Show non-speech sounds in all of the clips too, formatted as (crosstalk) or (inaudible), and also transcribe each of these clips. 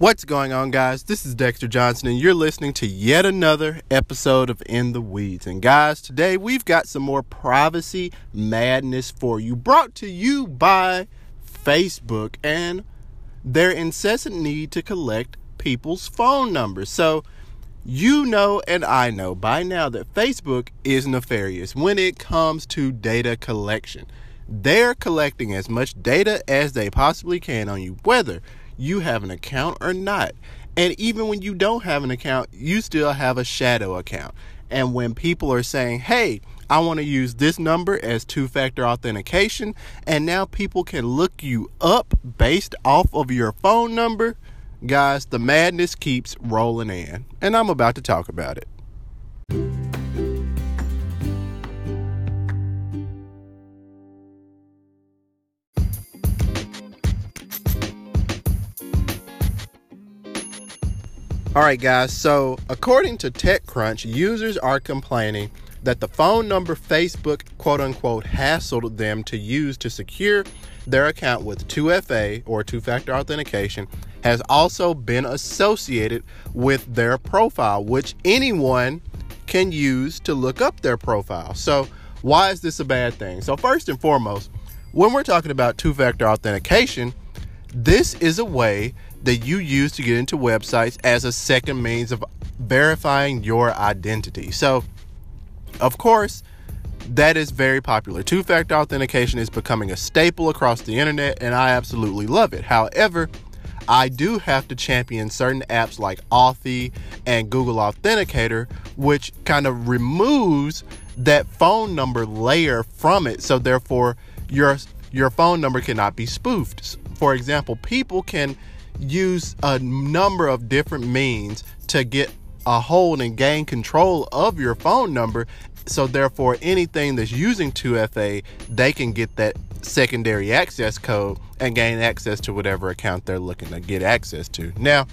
What's going on, guys? This is Dexter Johnson, and you're listening to yet another episode of In the Weeds. And, guys, today we've got some more privacy madness for you, brought to you by Facebook and their incessant need to collect people's phone numbers. So, you know, and I know by now that Facebook is nefarious when it comes to data collection. They're collecting as much data as they possibly can on you, whether you have an account or not. And even when you don't have an account, you still have a shadow account. And when people are saying, hey, I want to use this number as two factor authentication, and now people can look you up based off of your phone number, guys, the madness keeps rolling in. And I'm about to talk about it. All right, guys. So, according to TechCrunch, users are complaining that the phone number Facebook quote unquote hassled them to use to secure their account with 2FA or two factor authentication has also been associated with their profile, which anyone can use to look up their profile. So, why is this a bad thing? So, first and foremost, when we're talking about two factor authentication, this is a way that you use to get into websites as a second means of verifying your identity. So, of course, that is very popular. Two factor authentication is becoming a staple across the internet, and I absolutely love it. However, I do have to champion certain apps like Authy and Google Authenticator, which kind of removes that phone number layer from it. So, therefore, your your phone number cannot be spoofed. For example, people can use a number of different means to get a hold and gain control of your phone number. So therefore, anything that's using 2FA, they can get that secondary access code and gain access to whatever account they're looking to get access to. Now,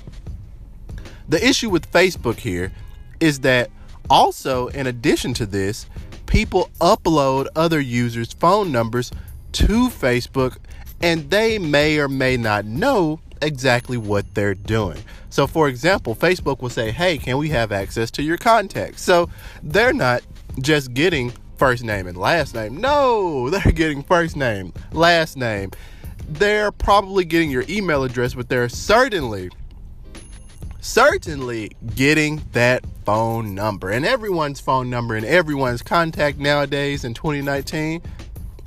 the issue with Facebook here is that also, in addition to this, people upload other users' phone numbers to Facebook and they may or may not know exactly what they're doing. So, for example, Facebook will say, Hey, can we have access to your contacts? So, they're not just getting first name and last name. No, (laughs) they're getting first name, last name. They're probably getting your email address, but they're certainly, certainly getting that phone number. And everyone's phone number and everyone's contact nowadays in 2019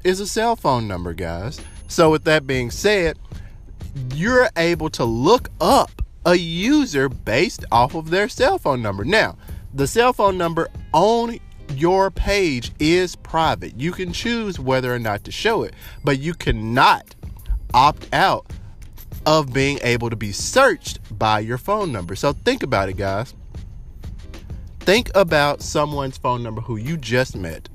is a cell phone number, guys. So, with that being said, you're able to look up a user based off of their cell phone number. Now, the cell phone number on your page is private. You can choose whether or not to show it, but you cannot opt out of being able to be searched by your phone number. So think about it, guys. Think about someone's phone number who you just met.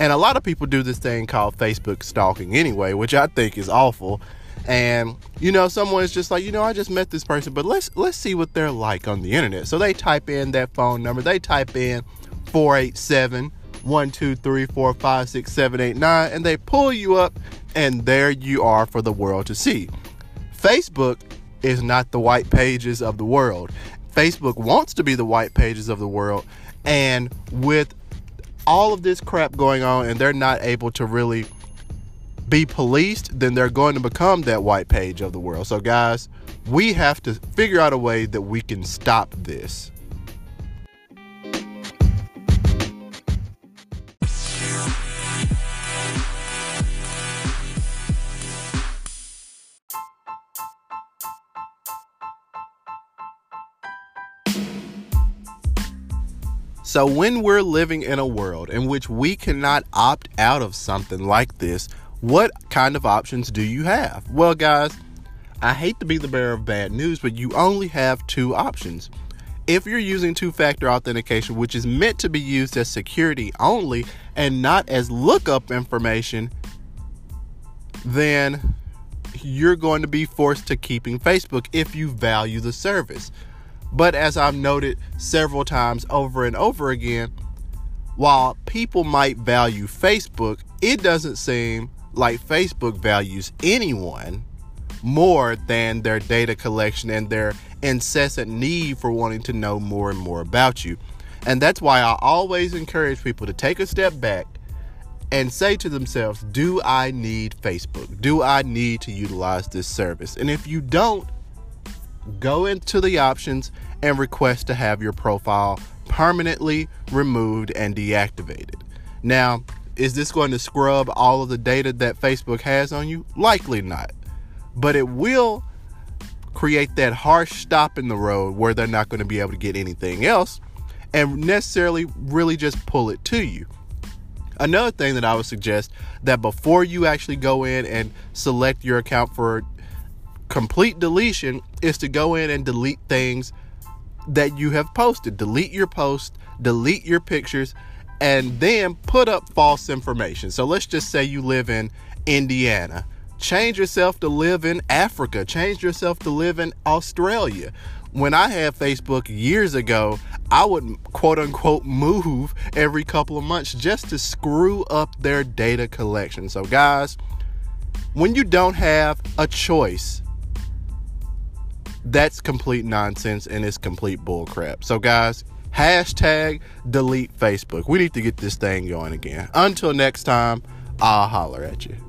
And a lot of people do this thing called Facebook stalking anyway, which I think is awful and you know someone's just like you know i just met this person but let's let's see what they're like on the internet. So they type in that phone number. They type in 487 1 2 3 4 5 6 7 8 9 and they pull you up and there you are for the world to see. Facebook is not the white pages of the world. Facebook wants to be the white pages of the world. And with all of this crap going on and they're not able to really be policed, then they're going to become that white page of the world. So, guys, we have to figure out a way that we can stop this. So, when we're living in a world in which we cannot opt out of something like this, what kind of options do you have? Well, guys, I hate to be the bearer of bad news, but you only have two options. If you're using two factor authentication, which is meant to be used as security only and not as lookup information, then you're going to be forced to keeping Facebook if you value the service. But as I've noted several times over and over again, while people might value Facebook, it doesn't seem like Facebook values anyone more than their data collection and their incessant need for wanting to know more and more about you. And that's why I always encourage people to take a step back and say to themselves, Do I need Facebook? Do I need to utilize this service? And if you don't, go into the options and request to have your profile permanently removed and deactivated. Now, is this going to scrub all of the data that Facebook has on you? Likely not. But it will create that harsh stop in the road where they're not going to be able to get anything else and necessarily really just pull it to you. Another thing that I would suggest that before you actually go in and select your account for complete deletion is to go in and delete things that you have posted. Delete your post, delete your pictures, and then put up false information. So let's just say you live in Indiana. Change yourself to live in Africa. Change yourself to live in Australia. When I had Facebook years ago, I would quote unquote move every couple of months just to screw up their data collection. So, guys, when you don't have a choice, that's complete nonsense and it's complete bullcrap. So, guys, hashtag delete Facebook. We need to get this thing going again. Until next time, I'll holler at you.